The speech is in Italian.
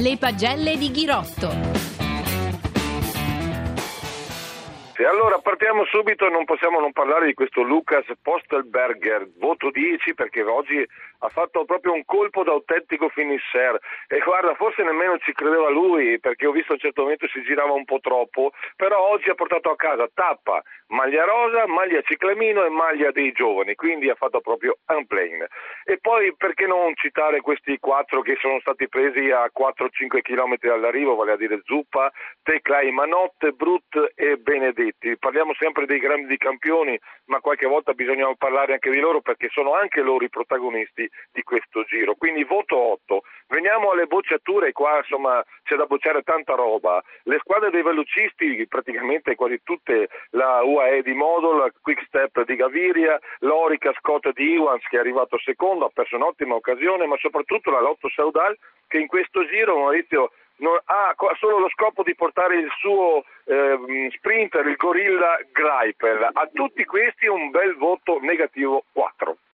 Le pagelle di Ghirotto. E allora partiamo subito, non possiamo non parlare di questo Lucas Postelberger, voto 10 perché oggi ha fatto proprio un colpo da autentico finisher. E guarda forse nemmeno ci credeva lui perché ho visto a un certo momento si girava un po' troppo, però oggi ha portato a casa tappa, maglia rosa, maglia ciclamino e maglia dei giovani, quindi ha fatto proprio un plane. E poi perché non citare questi quattro che sono stati presi a 4-5 km dall'arrivo, vale a dire Zuppa, Teclai Manotte, Brut e Benedetti Benedetti. Parliamo sempre dei grandi campioni, ma qualche volta bisogna parlare anche di loro perché sono anche loro i protagonisti di questo giro. Quindi voto 8. Veniamo alle bocciature, qua insomma c'è da bocciare tanta roba. Le squadre dei velocisti, praticamente quasi tutte, la UAE di Modol, Quick Step di Gaviria, l'Orica Scott di Iwans che è arrivato secondo, ha perso un'ottima occasione, ma soprattutto la Lotto Saudal che in questo giro Maurizio ha solo lo scopo di portare il suo eh, sprinter, il gorilla Greipel. A tutti questi un bel voto negativo 4.